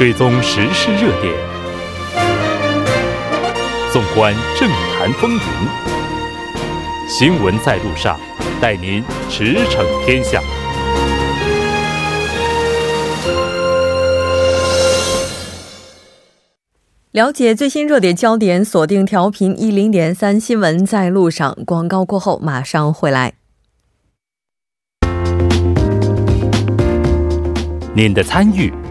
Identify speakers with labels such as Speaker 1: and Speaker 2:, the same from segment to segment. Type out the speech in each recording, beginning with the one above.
Speaker 1: 追踪时事热点，纵观政坛风云，新闻在路上，带您驰骋天下。
Speaker 2: 了解最新热点焦点，锁定调频一零点三新闻在路上。广告过后马上回来。
Speaker 1: 您的参与，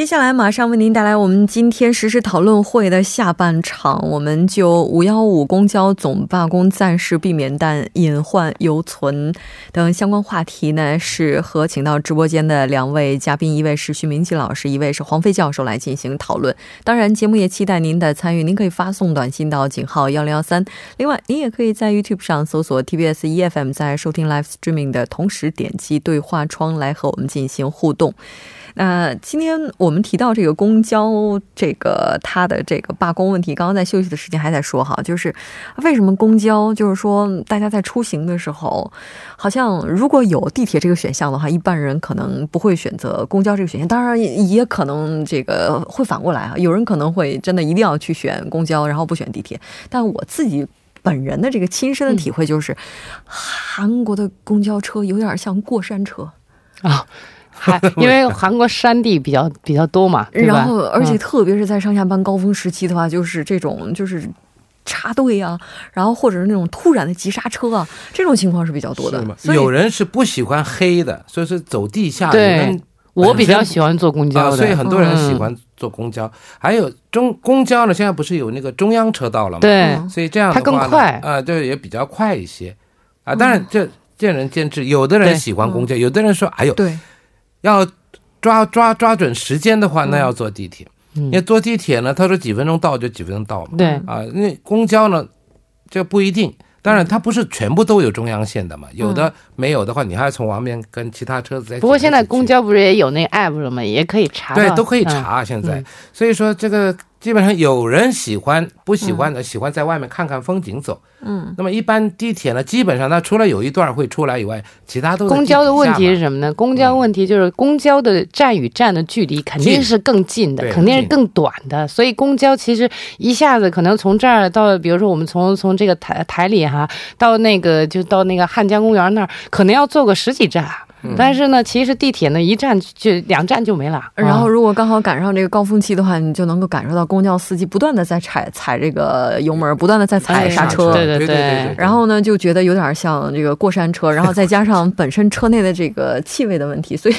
Speaker 2: 接下来马上为您带来我们今天实时讨论会的下半场，我们就五幺五公交总罢工暂时避免，但隐患犹存等相关话题呢，是和请到直播间的两位嘉宾，一位是徐明季老师，一位是黄飞教授来进行讨论。当然，节目也期待您的参与，您可以发送短信到井号幺零幺三，另外您也可以在 YouTube 上搜索 TBS EFM，在收听 Live Streaming 的同时点击对话窗来和我们进行互动。呃今天我们提到这个公交，这个它的这个罢工问题，刚刚在休息的时间还在说哈，就是为什么公交，就是说大家在出行的时候，好像如果有地铁这个选项的话，一般人可能不会选择公交这个选项。当然也可能这个会反过来啊，有人可能会真的一定要去选公交，然后不选地铁。但我自己本人的这个亲身的体会就是，韩国的公交车有点像过山车
Speaker 3: 啊。还 因为韩国山地比较比较多嘛，
Speaker 2: 然后而且特别是在上下班高峰时期的话，就是这种就是插队啊，然后或者是那种突然的急刹车啊，这种情况是比较多的。
Speaker 4: 有人是不喜欢黑的，所以是走地下。
Speaker 3: 对，我比较喜欢坐公交，
Speaker 4: 所以很多人喜欢坐公交。还有中公交呢，现在不是有那个中央车道了吗？
Speaker 3: 对，
Speaker 4: 所以这样
Speaker 3: 它更快
Speaker 4: 啊，对，也比较快一些啊。当然这见仁见智，有的人喜欢公交，有的人说哎呦。
Speaker 2: 对。
Speaker 4: 要抓抓抓准时间的话，那要坐地铁。因为坐地铁呢，他说几分钟到就几分钟到嘛。
Speaker 3: 对
Speaker 4: 啊，那公交呢，这不一定。当然，它不是全部都有中央线的嘛，有的没有的话，你还要从旁边跟其他车子在。
Speaker 3: 不过现在公交不是也有那 app 了吗？也可以查。
Speaker 4: 对，都可以查。现在，所以说这个。基本上有人喜欢，不喜欢的喜欢在外面看看风景走。嗯，那么一般地铁呢，基本上它除了有一段会出来以外，其他都
Speaker 3: 公交的问题是什么呢？公交问题就是公交的站与站的距离肯定是更近的，肯定是更短的。所以公交其实一下子可能从这儿到，比如说我们从从这个台台里哈到那个就到那个汉江公园那儿，可能要坐个十几站。但是呢，其实地铁呢，一站就两站就没了。
Speaker 2: 然后如果刚好赶上这个高峰期的话，你就能够感受到公交司机不断的在踩踩这个油门，不断的在踩刹车。
Speaker 3: 对对对。
Speaker 2: 然后呢，就觉得有点像这个过山车。然后再加上本身车内的这个气味的问题，所以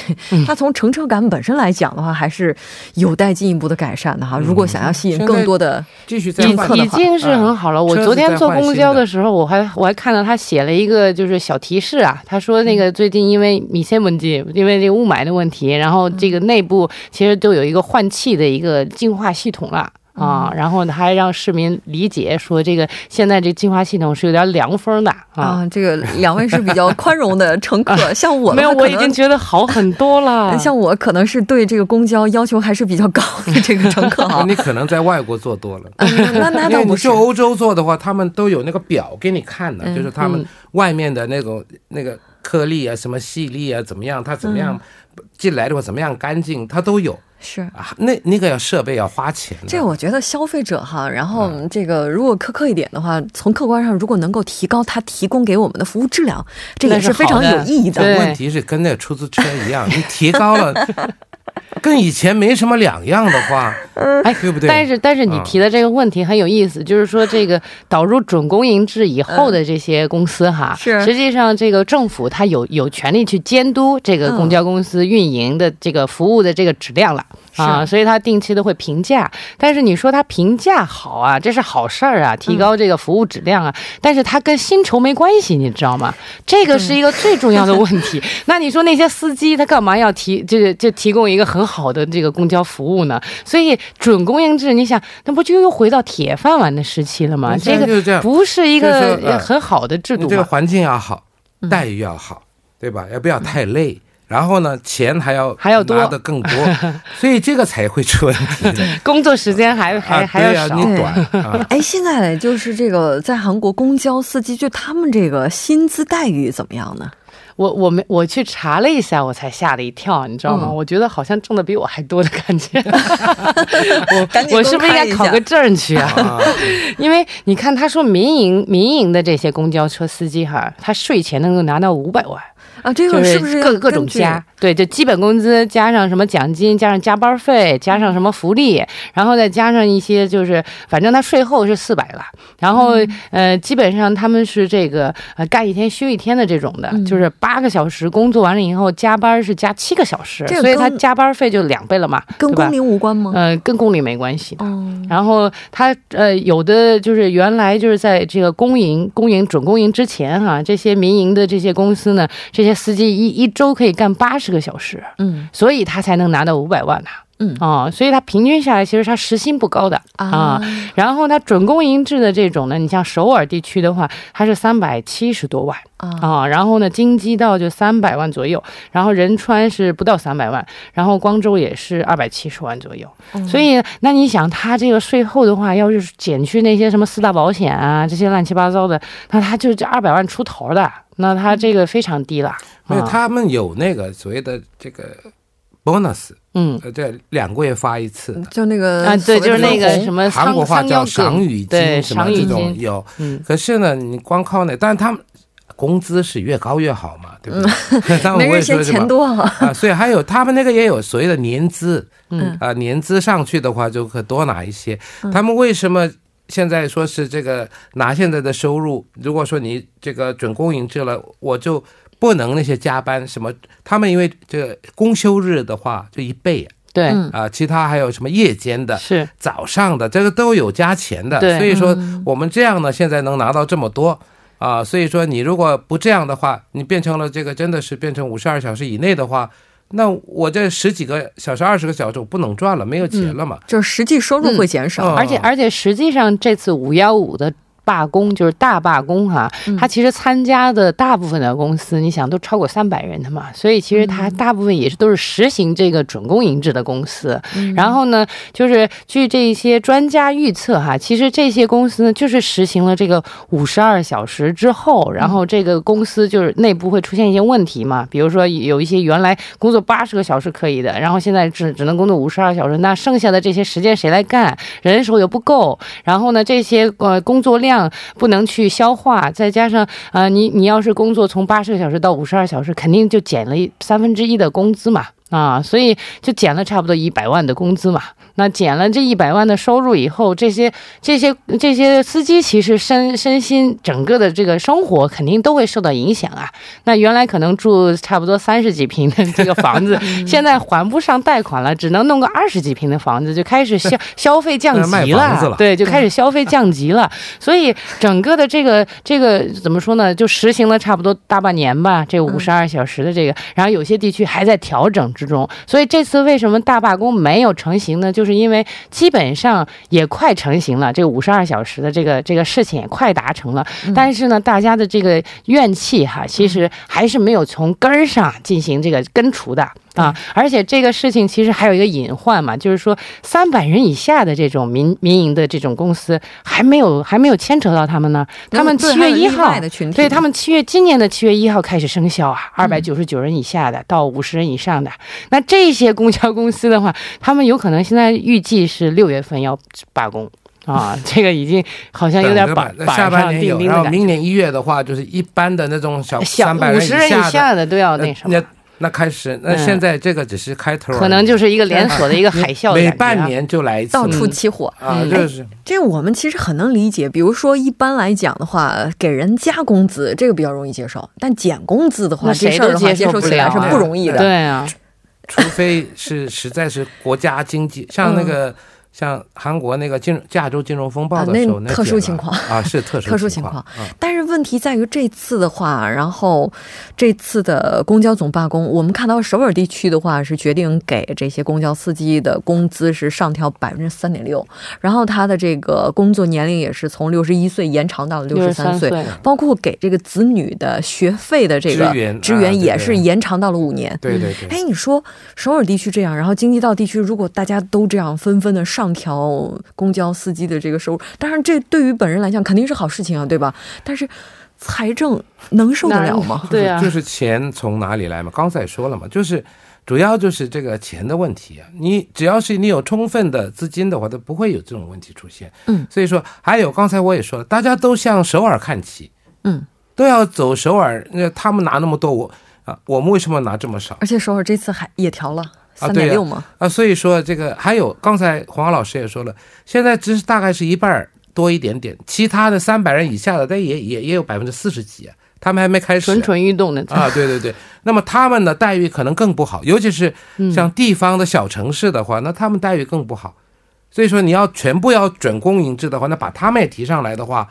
Speaker 2: 它从乘车感本身来讲的话，还是有待进一步的改善的哈。如果想要吸引更多的
Speaker 4: 继续
Speaker 3: 已已经是很好了。我昨天坐公交的时候，我还我还看到他写了一个就是小提示啊，他说那个最近因为。米线问题，因为这个雾霾的问题，然后这个内部其实都有一个换气的一个净化系统了啊，然后呢还让市民理解说，这个现在这净化系统是有点凉风的
Speaker 2: 啊。这个两位是比较宽容的乘客，像我
Speaker 3: 没有，我已经觉得好很多了。
Speaker 2: 像我可能是对这个公交要求还是比较高的这个乘客啊。
Speaker 4: 你可能在外国坐多了，
Speaker 2: 那那倒不是。
Speaker 4: 就欧洲坐的话，他们都有那个表给你看的，就是他们外面的那种那个。颗粒啊，什么细粒啊，怎么样？它怎么样进来的话，怎么样干净？它都有。
Speaker 2: 是
Speaker 4: 啊，那那个要设备要花钱。
Speaker 2: 这我觉得消费者哈，然后这个如果苛刻一点的话，从客观上如果能够提高他提供给我们的服务质量，这也是非常有意义的。
Speaker 4: 问题是跟那出租车一样，你提高了。跟以前没什么两样的话，哎，对不对？
Speaker 3: 但是但是你提的这个问题很有意思，就是说这个导入准公营制以后的这些公司哈，
Speaker 2: 是
Speaker 3: 实际上这个政府它有有权利去监督这个公交公司运营的这个服务的这个质量了。啊，所以他定期的会评价，但是你说他评价好啊，这是好事儿啊，提高这个服务质量啊，但是他跟薪酬没关系，你知道吗？这个是一个最重要的问题。那你说那些司机他干嘛要提，就就提供一个很好的这个公交服务呢？所以准公营制，你想，那不就又回到铁饭碗的时期了吗？这个不是一个很好的制度，
Speaker 4: 这个环境要好。待遇要好，对吧？也不要太累。然后呢，钱还要
Speaker 3: 还要
Speaker 4: 拿的更多，所以这个才会出问题。
Speaker 3: 工作时间还还还要少，
Speaker 4: 你短。
Speaker 2: 哎，现在就是这个在韩国公交司机，就他们这个薪资待遇怎么样呢？
Speaker 3: 我我没我去查了一下，我才吓了一跳，你知道吗？我觉得好像挣的比我还多的感觉。我我是不是应该考个证去啊？因为你看，他说民营民营的这些公交车司机哈，他税前能够拿到五百万。
Speaker 2: 啊，这个是不是
Speaker 3: 各各种加？对，就基本工资加上什么奖金，加上加班费，加上什么福利，然后再加上一些，就是反正他税后是四百了。然后呃，基本上他们是这个呃干一天休一天的这种的，就是八个小时工作完了以后加班是加七个小时，所以他加班费就两倍了嘛，
Speaker 2: 跟工龄无关吗？
Speaker 3: 呃，跟工龄没关系的。然后他呃有的就是原来就是在这个公营、公营、准公营之前哈，这些民营的这些公司呢，这些。司机一一周可以干八十个小时，嗯，所以他才能拿到五百万呢，嗯啊，所以他平均下来其实他时薪不高的啊。然后他准公营制的这种呢，你像首尔地区的话，它是三百七十多万啊。然后呢，京畿道就三百万左右，然后仁川是不到三百万，然后光州也是二百七十万左右。所以那你想，他这个税后的话，要是减去那些什么四大保险啊这些乱七八糟的，那他就这二百万出头的。那他这个非常低了，
Speaker 4: 因为他们有那个所谓的这个 bonus，嗯，对两个月发一次，
Speaker 2: 就那个
Speaker 3: 啊，对，就是那个什么
Speaker 4: 韩国话叫赏雨金，什么这种有。可是呢，你光靠那，但是他们工资是越高越好嘛，对不对？
Speaker 2: 没人嫌钱多
Speaker 4: 啊，所以还有他们那个也有所谓的年资，嗯。啊，年资上去的话就可多拿一些。他们为什么？现在说是这个拿现在的收入，如果说你这个准公营制了，我就不能那些加班什么。他们因为这个公休日的话就一倍，
Speaker 3: 对
Speaker 4: 啊，其他还有什么夜间的，
Speaker 3: 是
Speaker 4: 早上的，这个都有加钱的。所以说我们这样呢，现在能拿到这么多啊。所以说你如果不这样的话，你变成了这个真的是变成五十二小时以内的话。那我这十几个小时、二十个小时，我不能赚了，没有钱了嘛？
Speaker 2: 就是实际收入会减少，
Speaker 3: 而且而且实际上这次五幺五的。罢工就是大罢工哈，他其实参加的大部分的公司，你想都超过三百人的嘛，所以其实他大部分也是都是实行这个准公营制的公司。然后呢，就是据这些专家预测哈，其实这些公司呢就是实行了这个五十二小时之后，然后这个公司就是内部会出现一些问题嘛，比如说有一些原来工作八十个小时可以的，然后现在只只能工作五十二小时，那剩下的这些时间谁来干？人手又不够，然后呢，这些呃工作量。量不能去消化，再加上啊，你你要是工作从八十个小时到五十二小时，肯定就减了三分之一的工资嘛。啊，所以就减了差不多一百万的工资嘛。那减了这一百万的收入以后，这些这些这些司机其实身身心整个的这个生活肯定都会受到影响啊。那原来可能住差不多三十几平的这个房子，现在还不上贷款了，只能弄个二十几平的房子，就开始消 消费降级了。对，就开始消费降级了。所以整个的这个这个怎么说呢？就实行了差不多大半年吧，这五十二小时的这个，然后有些地区还在调整。之中，所以这次为什么大罢工没有成型呢？就是因为基本上也快成型了，这个五十二小时的这个这个事情也快达成了，但是呢，大家的这个怨气哈，其实还是没有从根儿上进行这个根除的。啊，而且这个事情其实还有一个隐患嘛，就是说三百人以下的这种民民营的这种公司还没有还没有牵扯到他们呢。他们七月一号，对他们七月今年的七月一号开始生效啊，二百九十九人以下的到五十人以上的，那这些公交公司的话，他们有可能现在预计是六月份要罢工啊，这个已经好像有点板
Speaker 4: 下半年有，
Speaker 3: 然
Speaker 4: 后明年一月的话，就是一般的那种小
Speaker 3: 小五十人以下的都要那什么。
Speaker 4: 那开始，那现在这个只是开头，
Speaker 3: 可能就是一个连锁的一个 海啸，
Speaker 4: 每半年就来一次，
Speaker 2: 到处起火。
Speaker 4: 啊！就是，
Speaker 2: 这我们其实很能理解。比如说，一般来讲的话，给人加工资这个比较容易接受，但减工资的话，这事儿的话接受起来是不容易的。
Speaker 3: 对啊，
Speaker 4: 除非是实在是国家经济，像那个像韩国那个金亚洲金融风暴的时候，
Speaker 2: 那特殊情况
Speaker 4: 啊，是特殊
Speaker 2: 特殊情况。但是问题在于这次的话，然后这次的公交总罢工，我们看到首尔地区的话是决定给这些公交司机的工资是上调百分之三点六，然后他的这个工作年龄也是从六十一岁延长到了六十三岁，包括给这个子女的学费的这个支援也是延长到了五年。
Speaker 4: 对对对。
Speaker 2: 哎，你说首尔地区这样，然后京畿道地区如果大家都这样纷纷的上。上调公交司机的这个收入，当然这对于本人来讲肯定是好事情啊，对吧？但是财政能受得了吗？
Speaker 3: 对啊，
Speaker 4: 就是钱从哪里来嘛？刚才说了嘛，就是主要就是这个钱的问题啊。你只要是你有充分的资金的话，都不会有这种问题出现。嗯，所以说还有刚才我也说了，大家都向首尔看齐，嗯，都要走首尔。那他们拿那么多，我啊，我们为什么拿这么少？
Speaker 2: 而且首尔这次还也调了。三点六吗？
Speaker 4: 啊，所以说这个还有，刚才黄老师也说了，现在只是大概是一半多一点点，其他的三百人以下的，但也也也有百分之四十几啊，他们还没开始。
Speaker 3: 蠢蠢欲动呢
Speaker 4: 啊，对对对，那么他们的待遇可能更不好，尤其是像地方的小城市的话，那他们待遇更不好，所以说你要全部要准公营制的话，那把他们也提上来的话。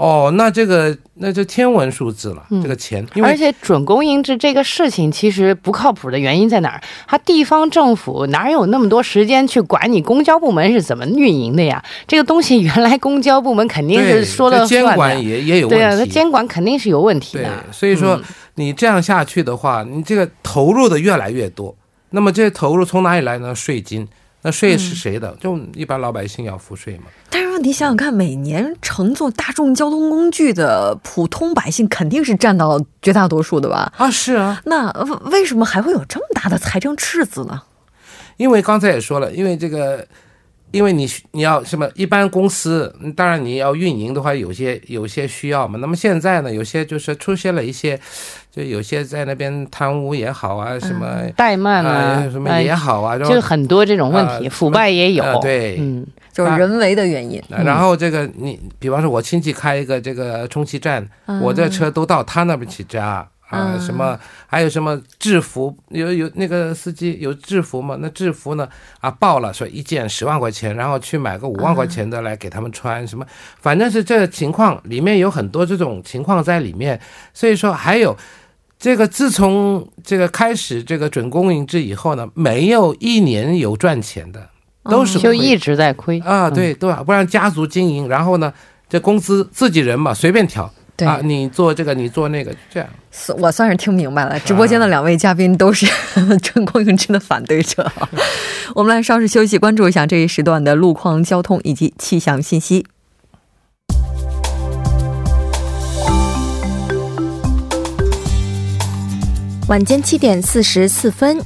Speaker 4: 哦，那这个那就天文数字了，这个钱。
Speaker 3: 而且准公营制这个事情其实不靠谱的原因在哪儿？它地方政府哪有那么多时间去管你公交部门是怎么运营的呀？这个东西 原来公交部门肯定是说了
Speaker 4: 算的。监管也也有问题。对
Speaker 3: 啊，监管肯定是有问题的。
Speaker 4: 所以说你这样下去的话，你这个投入的越来越多，那么这些投入从哪里来呢？税金。那税是谁的？就一般老百姓要付税嘛。
Speaker 2: 但是问题想想看，每年乘坐大众交通工具的普通百姓肯定是占到绝大多数的吧？
Speaker 4: 啊，是啊。
Speaker 2: 那为什么还会有这么大的财政赤字呢？
Speaker 4: 因为刚才也说了，因为这个。因为你你要什么一般公司，当然你要运营的话，有些有些需要嘛。那么现在呢，有些就是出现了一些，就有些在那边贪污也好啊，什么
Speaker 3: 怠慢啊，
Speaker 4: 什么也好啊，
Speaker 3: 就很多这种问题，腐败也有。
Speaker 4: 对，
Speaker 2: 嗯，就是人为的原因。
Speaker 4: 然后这个你，比方说，我亲戚开一个这个充气站，我这车都到他那边去加。啊，什么还有什么制服？有有那个司机有制服吗？那制服呢？啊，报了说一件十万块钱，然后去买个五万块钱的来给他们穿。什么？反正是这个情况里面有很多这种情况在里面。所以说还有这个，自从这个开始这个准公营制以后呢，没有一年有赚钱的，都是
Speaker 3: 就一直在亏
Speaker 4: 啊。对对吧？不然家族经营，然后呢，这工资自己人嘛，随便调。啊，你做这个，你做那个，这样，
Speaker 2: 我算是听明白了。直播间的两位嘉宾都是 春光营制的反对者。我们来稍事休息，关注一下这一时段的路况、交通以及气象信息。晚间七点四十四分。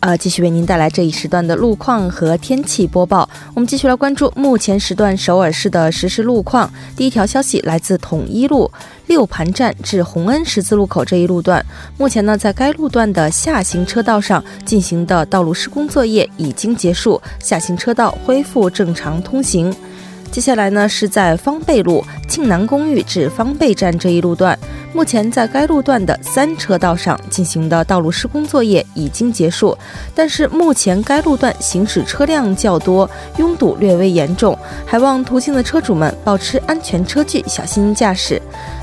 Speaker 2: 呃，继续为您带来这一时段的路况和天气播报。我们继续来关注目前时段首尔市的实时路况。第一条消息来自统一路六盘站至洪恩十字路口这一路段，目前呢，在该路段的下行车道上进行的道路施工作业已经结束，下行车道恢复正常通行。接下来呢，是在方贝路庆南公寓至方贝站这一路段，目前在该路段的三车道上进行的道路施工作业已经结束，但是目前该路段行驶车辆较多，拥堵略微严重，还望途经的车主们保持安全车距，小心驾驶。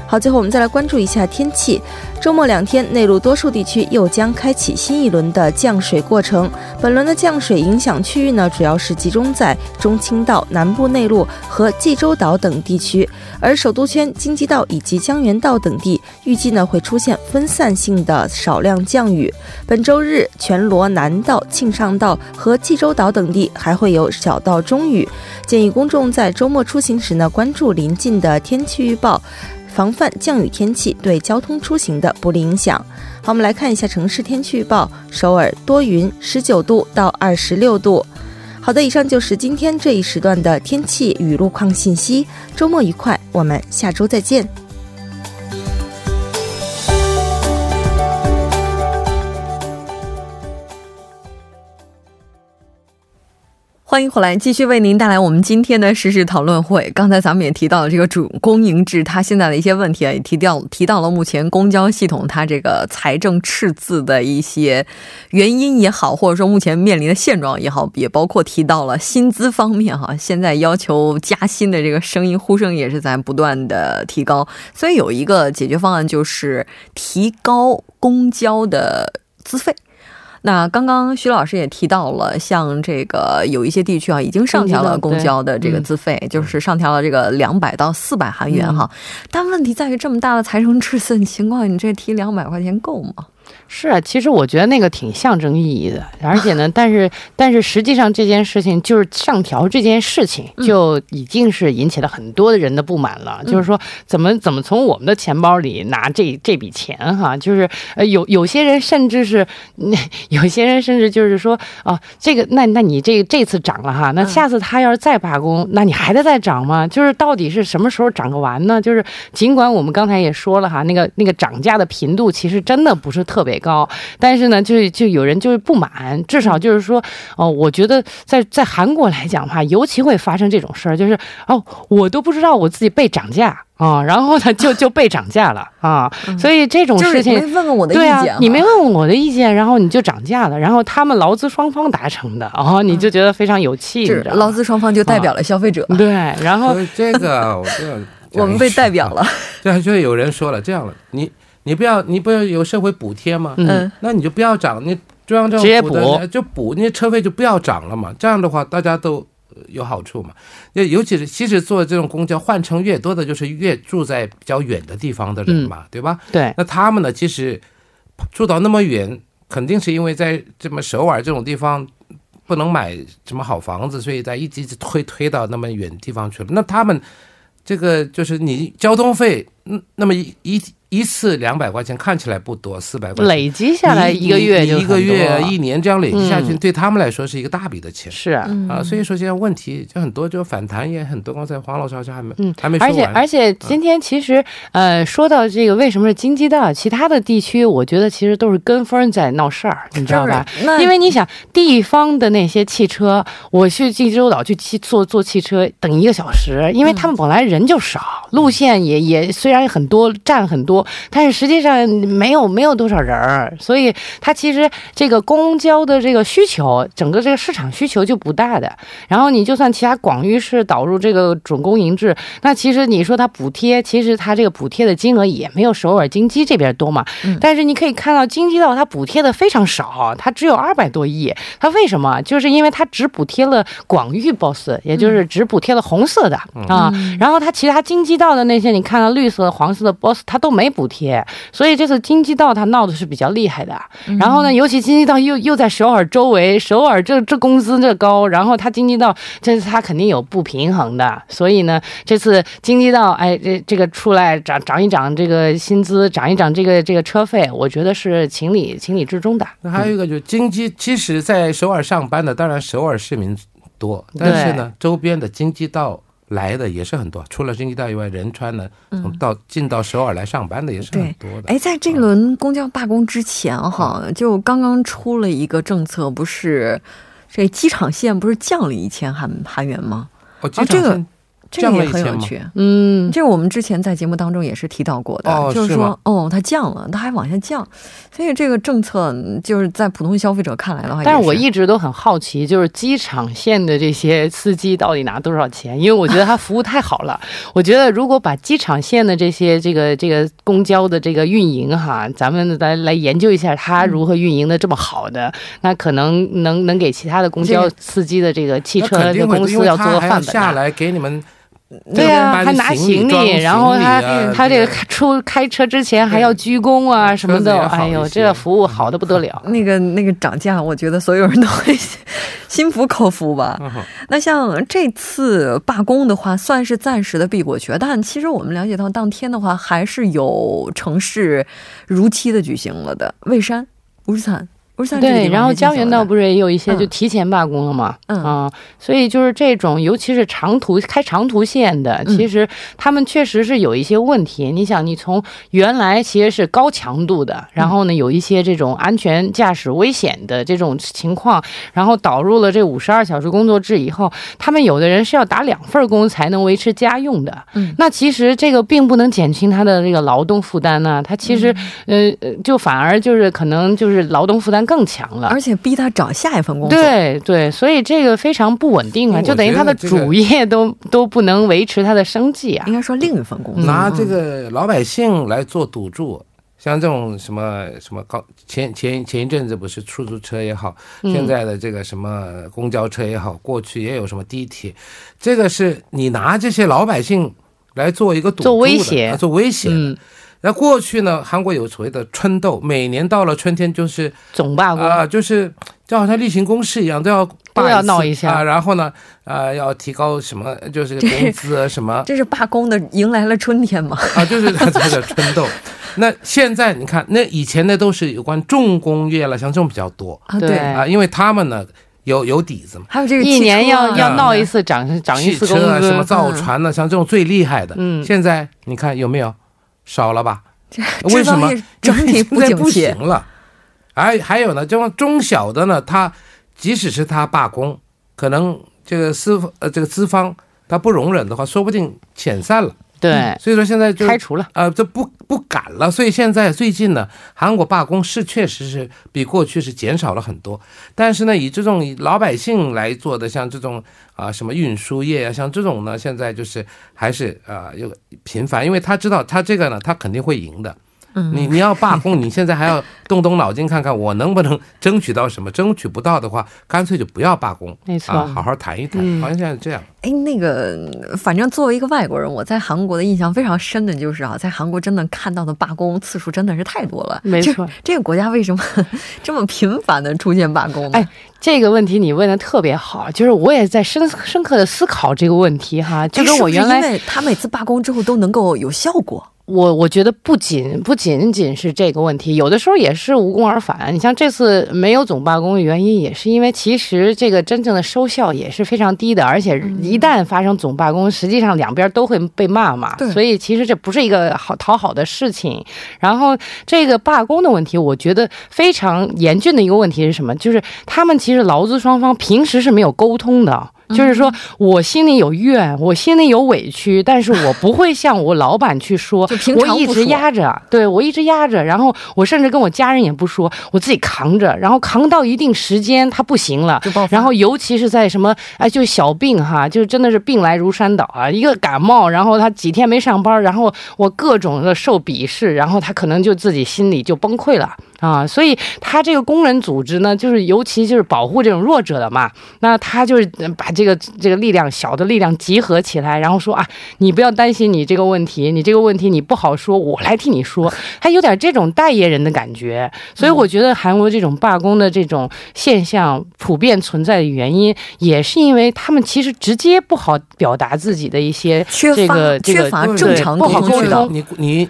Speaker 2: 好，最后我们再来关注一下天气。周末两天，内陆多数地区又将开启新一轮的降水过程。本轮的降水影响区域呢，主要是集中在中青道南部内陆和济州岛等地区，而首都圈、京畿道以及江原道等地预计呢会出现分散性的少量降雨。本周日，全罗南道、庆尚道和济州岛等地还会有小到中雨。建议公众在周末出行时呢，关注临近的天气预报。防范降雨天气对交通出行的不利影响。好，我们来看一下城市天气预报：首尔多云，十九度到二十六度。好的，以上就是今天这一时段的天气与路况信息。周末愉快，我们下周再见。欢迎回来，继续为您带来我们今天的时事讨论会。刚才咱们也提到了这个主公营制，它现在的一些问题啊，也提到提到了目前公交系统它这个财政赤字的一些原因也好，或者说目前面临的现状也好，也包括提到了薪资方面哈，现在要求加薪的这个声音呼声也是在不断的提高，所以有一个解决方案就是提高公交的资费。那刚刚徐老师也提到了，像这个有一些地区啊，已经上调了公交的这个资费，就是上调了这个两百到四百韩元哈。但问题在于，这么大的财政赤字情况，你这提两百块钱够吗？
Speaker 3: 是啊，其实我觉得那个挺象征意义的，而且呢，但是但是实际上这件事情就是上调这件事情就已经是引起了很多的人的不满了。就是说，怎么怎么从我们的钱包里拿这这笔钱哈？就是呃，有有些人甚至是那，有些人甚至就是说啊，这个那那你这这次涨了哈，那下次他要是再罢工，那你还得再涨吗？就是到底是什么时候涨个完呢？就是尽管我们刚才也说了哈，那个那个涨价的频度其实真的不是特。特别高，但是呢，就就有人就是不满，至少就是说，哦，我觉得在在韩国来讲的话，尤其会发生这种事儿，就是哦，我都不知道我自己被涨价啊，然后呢，就就被涨价了啊，所以这种事情，
Speaker 2: 没问问我的意见，
Speaker 3: 你没问问我的意见，然后你就涨价了，然后他们劳资双方达成的，然后你就觉得非常有气，
Speaker 2: 劳资双方就代表了消费者，
Speaker 3: 对，然后
Speaker 4: 这个我
Speaker 2: 我们被代表了，
Speaker 4: 这就有人说了，这样了，你。你不要，你不要有社会补贴吗？嗯，那你就不要涨，你中央政府的就补，你车费就不要涨了嘛。这样的话，大家都有好处嘛。那尤其是，其实坐这种公交换乘越多的，就是越住在比较远的地方的人嘛，对吧？
Speaker 3: 对。
Speaker 4: 那他们呢，其实住到那么远，肯定是因为在这么首尔这种地方不能买什么好房子，所以在一直一直推推到那么远地方去了。那他们这个就是你交通费，嗯，那么一一。一次两百块钱看起来不多，四百块钱
Speaker 3: 累积下来一个月就
Speaker 4: 一个月一年这样累积下去，对他们来说是一个大笔的钱。
Speaker 3: 是啊，
Speaker 4: 啊，所以说现在问题就很多，就反弹也很多。刚才黄老师好像还没，嗯，还没说。
Speaker 3: 而且而且今天其实呃说到这个为什么是京畿道，其他的地区我觉得其实都是跟风在闹事儿，你知道吧？因为你想地方的那些汽车，我去济州岛去汽坐坐汽车等一个小时，因为他们本来人就少，路线也也虽然很多站很多。但是实际上没有没有多少人儿，所以它其实这个公交的这个需求，整个这个市场需求就不大的。然后你就算其他广域市导入这个准公营制，那其实你说它补贴，其实它这个补贴的金额也没有首尔京畿这边多嘛。但是你可以看到京畿道它补贴的非常少，它只有二百多亿。它为什么？就是因为它只补贴了广域 boss，也就是只补贴了红色的啊。然后它其他京畿道的那些，你看到绿色、黄色的 boss，它都没。补贴，所以这次京畿道它闹的是比较厉害的。然后呢，尤其京畿道又又在首尔周围，首尔这这工资这高，然后它京畿道这次它肯定有不平衡的。所以呢，这次京畿道哎这这个出来涨涨一涨这个薪资，涨一涨这个这个车费，我觉得是情理情理之中的。
Speaker 4: 那还有一个就是京畿，其实在首尔上班的，当然首尔市民多，但是呢，周边的京畿道。来的也是很多，除了京畿道以外，仁川呢，从到进到首尔来上班的也是很多的。
Speaker 2: 哎，在这轮公交罢工之前，哈，就刚刚出了一个政策，不是这机场线不是降了一千韩韩元吗？
Speaker 4: 哦，这
Speaker 2: 个。这个也很有趣，嗯，这个我们之前在节目当中也是提到过的，就是说，哦，它降了，它还往下降，所以这个政策就是在普通消费者看来的话，
Speaker 3: 但是我一直都很好奇，就是机场线的这些司机到底拿多少钱？因为我觉得他服务太好了，我觉得如果把机场线的这些这个这个公交的这个运营哈，咱们来来研究一下它如何运营的这么好的，那可能能能给其他的公交司机的这个汽车的公司要做个范本
Speaker 4: 下来给你们。
Speaker 3: 对呀，还拿行李，然后他他这个出开车之前还要鞠躬啊什么的，哎呦，这个服务好的不得了。
Speaker 2: 那个那个涨价，我觉得所有人都会 心服口服吧。那像这次罢工的话，算是暂时的避过去，但其实我们了解到，当天的话还是有城市如期的举行了的。蔚山、乌日产。
Speaker 3: 对，然后江原道不是也有一些就提前罢工了嘛？嗯啊，所以就是这种，尤其是长途开长途线的，其实他们确实是有一些问题。你想，你从原来其实是高强度的，然后呢有一些这种安全驾驶危险的这种情况，然后导入了这五十二小时工作制以后，他们有的人是要打两份工才能维持家用的。嗯，那其实这个并不能减轻他的这个劳动负担呢。他其实呃呃，就反而就是可能就是劳动负担。更强了，
Speaker 2: 而且逼他找下一份工作。
Speaker 3: 对对，所以这个非常不稳定啊，就等于他的主业都都不能维持他的生计啊。
Speaker 2: 应该说另一份工作，
Speaker 4: 拿这个老百姓来做赌注，像这种什么什么高前前前一阵子不是出租车也好，现在的这个什么公交车也好，过去也有什么地铁，这个是你拿这些老百姓来做一个赌
Speaker 3: 做威胁，
Speaker 4: 做威胁。那过去呢？韩国有所谓的春斗，每年到了春天就是
Speaker 3: 总罢工
Speaker 4: 啊，就是就好像例行公事一样，都要
Speaker 3: 都要闹一下啊。
Speaker 4: 然后呢，啊，要提高什么，就是工资什么。
Speaker 2: 这是罢工的迎来了春天嘛？
Speaker 4: 啊，就是他这个春斗。那现在你看，那以前的都是有关重工业了，像这种比较多
Speaker 2: 啊。对
Speaker 4: 啊，因为他们呢有有底子嘛。
Speaker 2: 还有这个
Speaker 3: 一年要要闹一次涨涨一次工
Speaker 4: 资，什么造船呢？像这种最厉害的，嗯，现在你看有没有？少了吧？为什么
Speaker 2: 整体不
Speaker 4: 不行了？还还有呢，这种中小的呢，他即使是他罢工，可能这个资呃这个资方他不容忍的话，说不定遣散了。
Speaker 3: 对，
Speaker 4: 所以说现在就
Speaker 3: 开除了，
Speaker 4: 呃，就不不敢了。所以现在最近呢，韩国罢工是确实是比过去是减少了很多。但是呢，以这种老百姓来做的，像这种啊什么运输业啊，像这种呢，现在就是还是啊又频繁，因为他知道他这个呢，他肯定会赢的。你你要罢工，你现在还要动动脑筋看看我能不能争取到什么？争取不到的话，干脆就不要罢工，
Speaker 3: 没错，
Speaker 4: 好好谈一谈。好像现在是这样。
Speaker 2: 哎，那个，反正作为一个外国人，我在韩国的印象非常深的就是啊，在韩国真的看到的罢工次数真的是太多了。
Speaker 3: 没错，
Speaker 2: 这个国家为什么 这么频繁的出现罢工呢？
Speaker 3: 哎，这个问题你问的特别好，就是我也在深深刻的思考这个问题哈。就跟我原来，
Speaker 2: 因为他每次罢工之后都能够有效果。
Speaker 3: 我我觉得不仅不仅仅是这个问题，有的时候也是无功而返。你像这次没有总罢工的原因，也是因为其实这个真正的收效也是非常低的，而且一旦发生总罢工，实际上两边都会被骂嘛。所以其实这不是一个好讨好的事情。然后这个罢工的问题，我觉得非常严峻的一个问题是什么？就是他们其实劳资双方平时是没有沟通的。就是说，我心里有怨，我心里有委屈，但是我不会向我老板去说，我一直压着，对我一直压着，然后我甚至跟我家人也不说，我自己扛着，然后扛到一定时间他不行了，然后尤其是在什么，哎，就小病哈，就真的是病来如山倒啊，一个感冒，然后他几天没上班，然后我各种的受鄙视，然后他可能就自己心里就崩溃了。啊，所以他这个工人组织呢，就是尤其就是保护这种弱者的嘛。那他就是把这个这个力量小的力量集合起来，然后说啊，你不要担心你这个问题，你这个问题你不好说，我来替你说。他有点这种代言人的感觉。所以我觉得韩国这种罢工的这种现象普遍存在的原因，也是因为他们其实直接不好表达自己的一些这个这个
Speaker 2: 正常
Speaker 3: 不好沟通。
Speaker 4: 你你。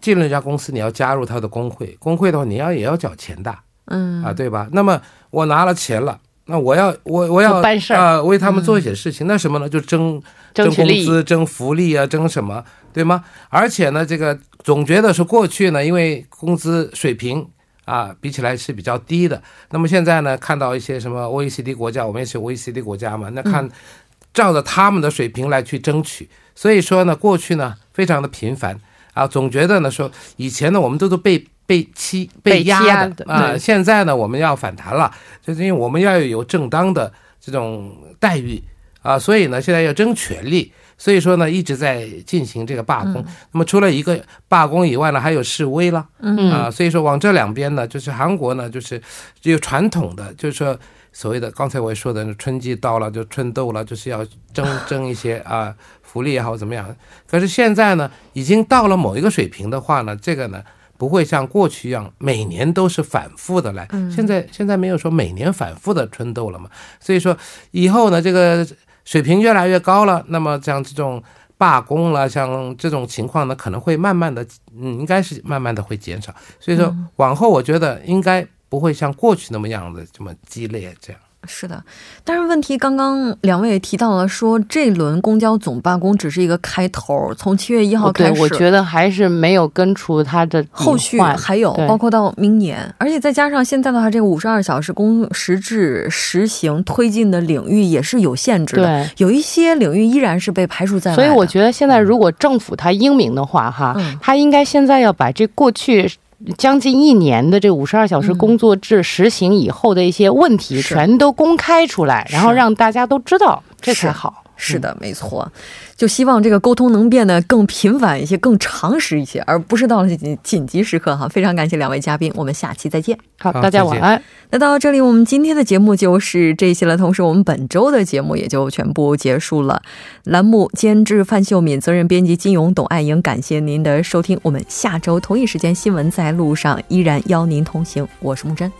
Speaker 4: 进了一家公司，你要加入他的工会，工会的话，你要也要缴钱的，嗯啊，对吧？那么我拿了钱了，那我要我我要
Speaker 3: 办事
Speaker 4: 啊，为他们做一些事情，那什么呢？就争争工资、争福利啊，争什么，对吗？而且呢，这个总觉得是过去呢，因为工资水平啊比起来是比较低的，那么现在呢，看到一些什么 OECD 国家，我们也是 OECD 国家嘛，那看照着他们的水平来去争取，所以说呢，过去呢非常的频繁。啊，总觉得呢，说以前呢，我们都是被被欺被压的啊，现在呢，我们要反弹了，就是因为我们要有正当的这种待遇啊，所以呢，现在要争权利，所以说呢，一直在进行这个罢工。那么除了一个罢工以外呢，还有示威了，嗯啊，所以说往这两边呢，就是韩国呢，就是只有传统的，就是说所谓的刚才我也说的，春季到了就春斗了，就是要争争一些啊。福利也好怎么样？可是现在呢，已经到了某一个水平的话呢，这个呢不会像过去一样每年都是反复的来。现在现在没有说每年反复的春斗了嘛？所以说以后呢，这个水平越来越高了，那么像这种罢工了，像这种情况呢，可能会慢慢的，嗯，应该是慢慢的会减少。所以说往后，我觉得应该。不会像过去那么样的这么激烈这样。
Speaker 2: 是的，但是问题刚刚两位也提到了，说这轮公交总罢工只是一个开头，从七月一号开
Speaker 3: 始，我觉得还是没有根除它的
Speaker 2: 后续，还有包括到明年，而且再加上现在的话，这个五十二小时工时制实行推进的领域也是有限制的，有一些领域依然是被排除在外。
Speaker 3: 所以我觉得现在如果政府它英明的话，哈，它应该现在要把这过去。将近一年的这五十二小时工作制实行以后的一些问题，全都公开出来，然后让大家都知道，这才好。
Speaker 2: 是的，没错。就希望这个沟通能变得更频繁一些、更常识一些，而不是到了紧紧急时刻哈。非常感谢两位嘉宾，我们下期再见。
Speaker 3: 好，大家晚安。
Speaker 2: 那到这里，我们今天的节目就是这些了。同时，我们本周的节目也就全部结束了。栏目监制范秀敏，责任编辑金勇、董爱莹，感谢您的收听。我们下周同一时间新闻在路上依然邀您同行。我是木真。